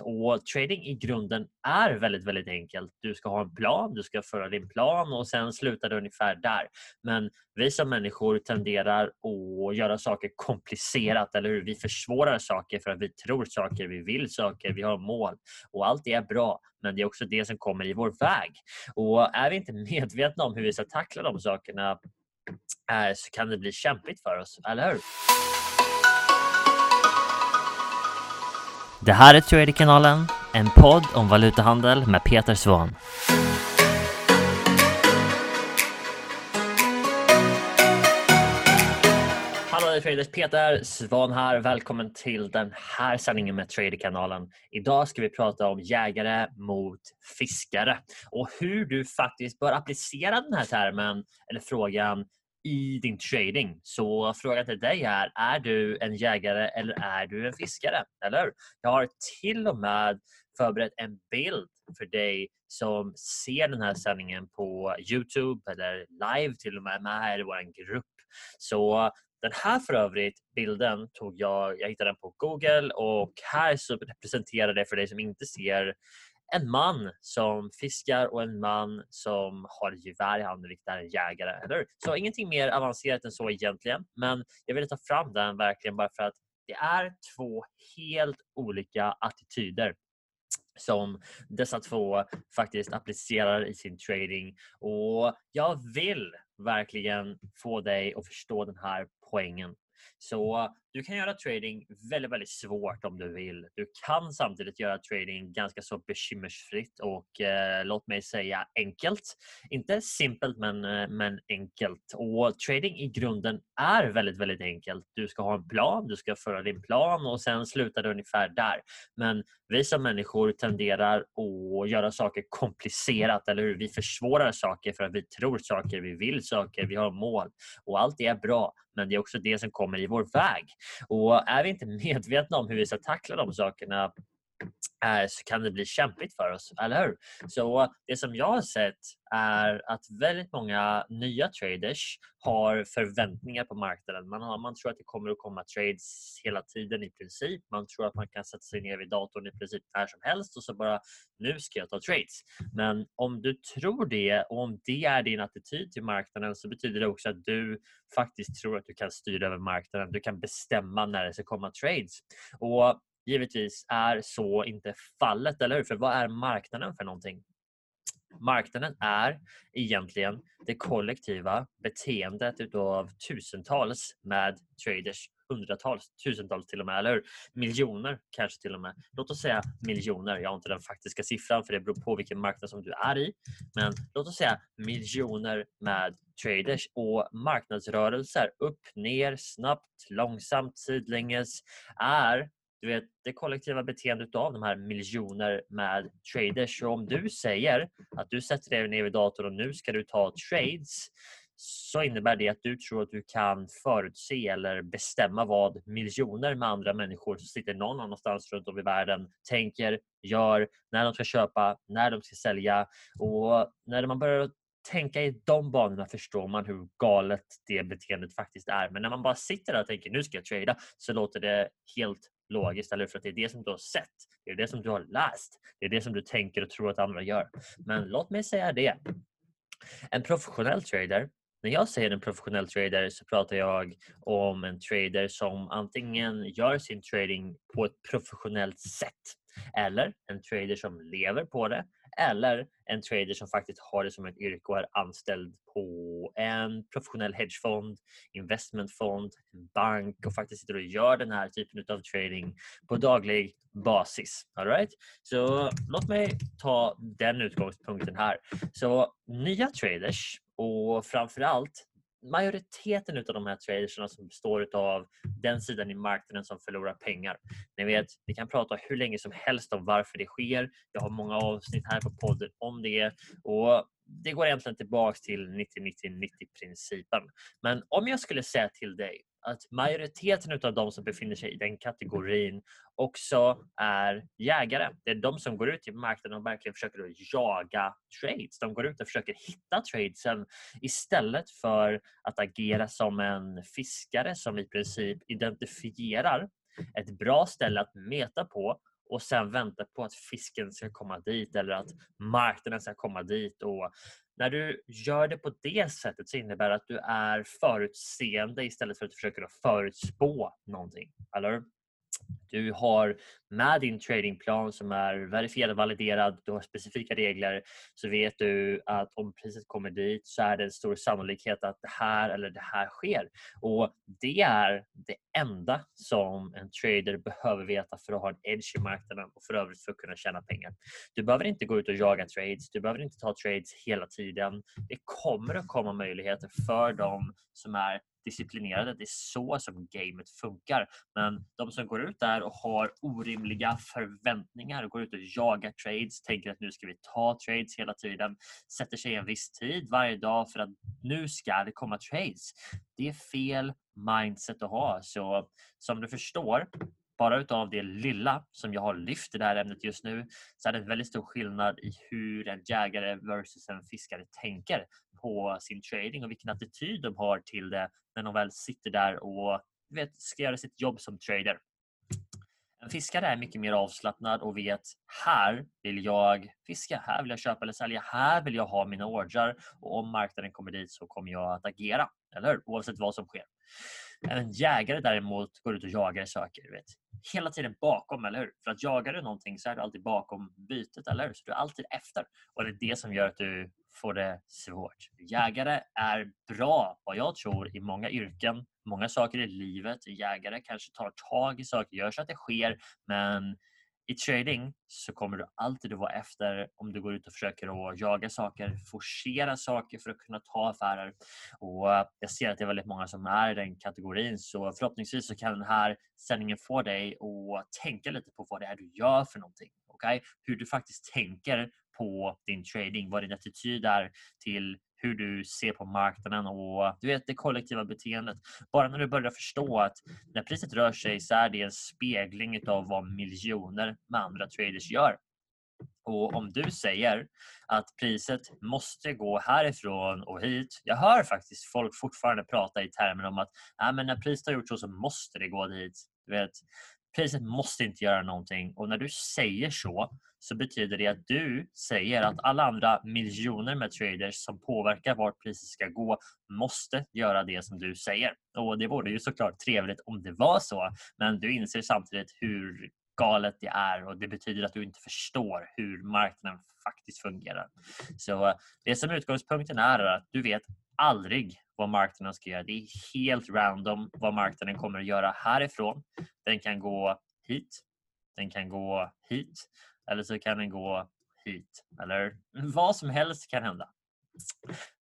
och trading i grunden är väldigt, väldigt enkelt. Du ska ha en plan, du ska föra din plan och sen slutar det ungefär där. Men vi som människor tenderar att göra saker komplicerat, eller hur? Vi försvårar saker för att vi tror saker, vi vill saker, vi har mål och allt det är bra. Men det är också det som kommer i vår väg. Och är vi inte medvetna om hur vi ska tackla de sakerna eh, så kan det bli kämpigt för oss, eller hur? Det här är Traderkanalen, en podd om valutahandel med Peter Svahn. Hallå traders, Peter Svahn här. Välkommen till den här sändningen med Traderkanalen. Idag ska vi prata om jägare mot fiskare och hur du faktiskt bör applicera den här termen eller frågan i din trading. Så frågan till dig är, är du en jägare eller är du en fiskare? Eller Jag har till och med förberett en bild för dig som ser den här sändningen på Youtube eller live till och med, med här i vår grupp. Så den här för övrigt bilden tog jag, jag hittade den på Google och här så representerar det för dig som inte ser en man som fiskar och en man som har ett gevär i handen, vilket är en jägare. Eller? Så ingenting mer avancerat än så egentligen. Men jag ville ta fram den verkligen bara för att det är två helt olika attityder som dessa två faktiskt applicerar i sin trading. Och jag vill verkligen få dig att förstå den här poängen. Så du kan göra trading väldigt, väldigt svårt om du vill. Du kan samtidigt göra trading ganska så bekymmersfritt och eh, låt mig säga enkelt. Inte simpelt men, eh, men enkelt. Och trading i grunden är väldigt, väldigt enkelt. Du ska ha en plan, du ska föra din plan och sen slutar det ungefär där. Men vi som människor tenderar att göra saker komplicerat, eller hur? Vi försvårar saker för att vi tror saker, vi vill saker, vi har mål och allt det är bra. Men det är också det som kommer i vår väg. Och är vi inte medvetna om hur vi ska tackla de sakerna Eh, så kan det bli kämpigt för oss, eller hur? Så det som jag har sett är att väldigt många nya traders har förväntningar på marknaden. Man, har, man tror att det kommer att komma trades hela tiden i princip. Man tror att man kan sätta sig ner vid datorn i princip när som helst och så bara nu ska jag ta trades. Men om du tror det och om det är din attityd till marknaden så betyder det också att du faktiskt tror att du kan styra över marknaden. Du kan bestämma när det ska komma trades. Och givetvis är så inte fallet, eller hur? För vad är marknaden för någonting? Marknaden är egentligen det kollektiva beteendet utav tusentals med traders, hundratals, tusentals till och med, eller hur? Miljoner kanske till och med. Låt oss säga miljoner. Jag har inte den faktiska siffran för det beror på vilken marknad som du är i. Men låt oss säga miljoner med traders och marknadsrörelser upp, ner, snabbt, långsamt, sidlänges är du vet, det kollektiva beteendet av de här miljoner med traders. Så om du säger att du sätter dig ner vid datorn och nu ska du ta trades så innebär det att du tror att du kan förutse eller bestämma vad miljoner med andra människor som sitter någon annanstans runt om i världen tänker, gör, när de ska köpa, när de ska sälja. Och när man börjar tänka i de banorna förstår man hur galet det beteendet faktiskt är. Men när man bara sitter där och tänker nu ska jag trada så låter det helt logiskt, eller för att det är det som du har sett. Det är det som du har läst. Det är det som du tänker och tror att andra gör. Men låt mig säga det. En professionell trader när jag säger en professionell trader så pratar jag om en trader som antingen gör sin trading på ett professionellt sätt eller en trader som lever på det eller en trader som faktiskt har det som ett yrke och är anställd på en professionell hedgefond, investmentfond, bank och faktiskt sitter och gör den här typen av trading på daglig basis. All right? Så låt mig ta den utgångspunkten här. Så nya traders och framförallt majoriteten av de här traderserna som består av den sidan i marknaden som förlorar pengar. Ni vet, vi kan prata hur länge som helst om varför det sker. Jag har många avsnitt här på podden om det och det går egentligen tillbaks till 90-90-90 principen. Men om jag skulle säga till dig att majoriteten av de som befinner sig i den kategorin också är jägare. Det är de som går ut i marknaden och verkligen försöker jaga trades. De går ut och försöker hitta tradesen istället för att agera som en fiskare som i princip identifierar ett bra ställe att meta på och sen vänta på att fisken ska komma dit eller att marknaden ska komma dit. Och när du gör det på det sättet så innebär det att du är förutseende istället för att du försöker förutspå någonting. Eller? Du har med din tradingplan som är verifierad och validerad, du har specifika regler, så vet du att om priset kommer dit så är det en stor sannolikhet att det här eller det här sker. Och Det är det enda som en trader behöver veta för att ha en edge i marknaden och för övrigt för att kunna tjäna pengar. Du behöver inte gå ut och jaga trades, du behöver inte ta trades hela tiden. Det kommer att komma möjligheter för dem som är disciplinerade. Det är så som gamet funkar. Men de som går ut där och har orimliga förväntningar och går ut och jagar trades, tänker att nu ska vi ta trades hela tiden, sätter sig en viss tid varje dag för att nu ska det komma trades. Det är fel mindset att ha. Så som du förstår bara utav det lilla som jag har lyft i det här ämnet just nu så är det en väldigt stor skillnad i hur en jägare versus en fiskare tänker på sin trading och vilken attityd de har till det när de väl sitter där och vet, ska göra sitt jobb som trader. En fiskare är mycket mer avslappnad och vet här vill jag fiska, här vill jag köpa eller sälja, här vill jag ha mina ordrar och om marknaden kommer dit så kommer jag att agera, eller hur? Oavsett vad som sker. En jägare däremot går ut och jagar saker. Du vet. Hela tiden bakom, eller hur? För att jagar du någonting så är du alltid bakom bytet, eller hur? Så du är alltid efter. Och det är det som gör att du får det svårt. Jägare är bra, vad jag tror, i många yrken, många saker i livet. Jägare kanske tar tag i saker, gör så att det sker, men i trading så kommer du alltid att vara efter om du går ut och försöker att jaga saker, forcera saker för att kunna ta affärer. Och eh, jag ser att det är väldigt många som är i den kategorin så förhoppningsvis så kan den här sändningen få dig att tänka lite på vad det är du gör för någonting. Okay? Hur du faktiskt tänker på din trading, vad din attityd är till hur du ser på marknaden och du vet det kollektiva beteendet. Bara när du börjar förstå att när priset rör sig så är det en spegling av vad miljoner med andra traders gör. Och om du säger att priset måste gå härifrån och hit. Jag hör faktiskt folk fortfarande prata i termer om att äh, men när priset har gjort så så måste det gå dit. Du vet, priset måste inte göra någonting och när du säger så så betyder det att du säger att alla andra miljoner med traders som påverkar vart priset ska gå måste göra det som du säger. Och Det vore ju såklart trevligt om det var så men du inser samtidigt hur galet det är och det betyder att du inte förstår hur marknaden faktiskt fungerar. Så det som utgångspunkten är, är att du vet aldrig vad marknaden ska göra. Det är helt random vad marknaden kommer att göra härifrån. Den kan gå hit, den kan gå hit eller så kan den gå hit. Eller vad som helst kan hända.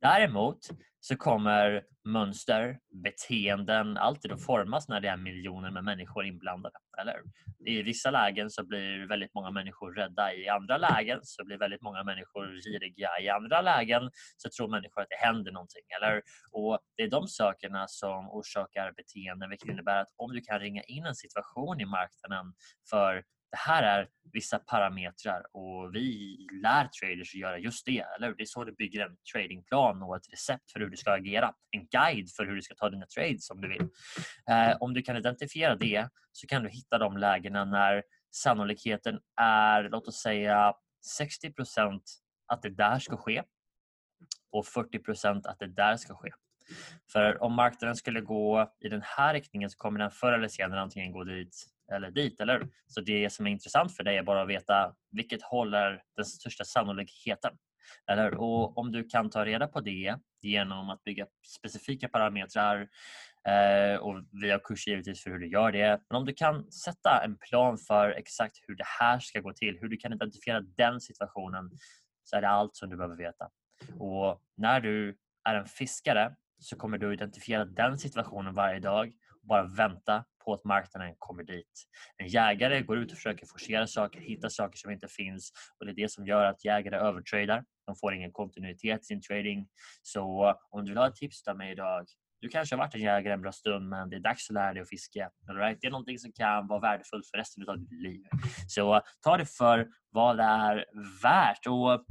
Däremot så kommer mönster, beteenden alltid att formas när det är miljoner med människor inblandade. Eller? I vissa lägen så blir väldigt många människor rädda. I andra lägen så blir väldigt många människor giriga. I andra lägen så tror människor att det händer någonting. Eller? Och Det är de sakerna som orsakar beteenden vilket innebär att om du kan ringa in en situation i marknaden för det här är vissa parametrar och vi lär traders att göra just det. Eller? Det är så du bygger en tradingplan och ett recept för hur du ska agera. En guide för hur du ska ta dina trades om du vill. Eh, om du kan identifiera det så kan du hitta de lägena när sannolikheten är, låt oss säga 60% att det där ska ske och 40% att det där ska ske. För om marknaden skulle gå i den här riktningen så kommer den förr eller senare antingen gå dit eller dit, eller Så det som är intressant för dig är bara att veta vilket håll är den största sannolikheten. Eller? Och om du kan ta reda på det genom att bygga specifika parametrar eh, och vi har kurser givetvis för hur du gör det. Men om du kan sätta en plan för exakt hur det här ska gå till, hur du kan identifiera den situationen så är det allt som du behöver veta. Och när du är en fiskare så kommer du identifiera den situationen varje dag bara vänta på att marknaden kommer dit. En jägare går ut och försöker forcera saker, hitta saker som inte finns och det är det som gör att jägare övertradar. De får ingen kontinuitet i sin trading. Så om du vill ha ett tips av mig idag du kanske har varit en jägare en bra stund men det är dags att lära dig att fiska. Right? Det är någonting som kan vara värdefullt för resten av ditt liv. Så ta det för vad det är värt. Och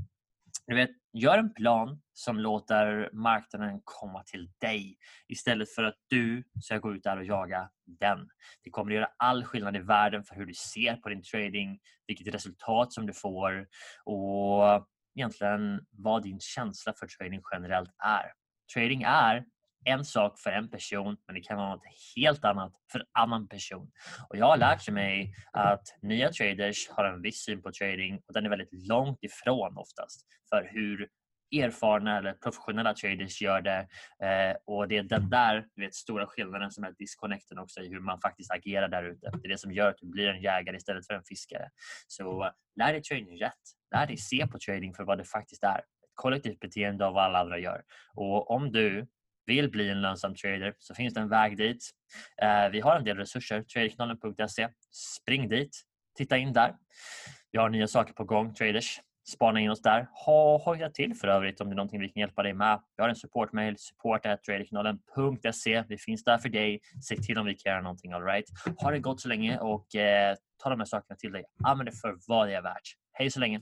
du vet, gör en plan som låter marknaden komma till dig istället för att du ska gå ut där och jaga den. Det kommer att göra all skillnad i världen för hur du ser på din trading, vilket resultat som du får och egentligen vad din känsla för trading generellt är. Trading är en sak för en person men det kan vara något helt annat för en annan person. Och Jag har lärt mig att nya traders har en viss syn på trading och den är väldigt långt ifrån oftast för hur erfarna eller professionella traders gör det. Eh, och Det är den där vet, stora skillnaden som är disconnecten också i hur man faktiskt agerar där ute. Det är det som gör att du blir en jägare istället för en fiskare. Så lär dig trading rätt. Lär dig se på trading för vad det faktiskt är. Ett kollektivt beteende av vad alla andra gör. Och om du vill bli en lönsam trader så finns det en väg dit. Eh, vi har en del resurser, traderkanalen.se. Spring dit, titta in där. Vi har nya saker på gång, traders. Spana in oss där. Ha, hojta till för övrigt om det är någonting vi kan hjälpa dig med. Vi har en supportmail, support.traderkanalen.se. Vi finns där för dig. Se till om vi kan göra någonting. All right. Ha det gott så länge och eh, ta de här sakerna till dig. Använd det för vad det är värt. Hej så länge!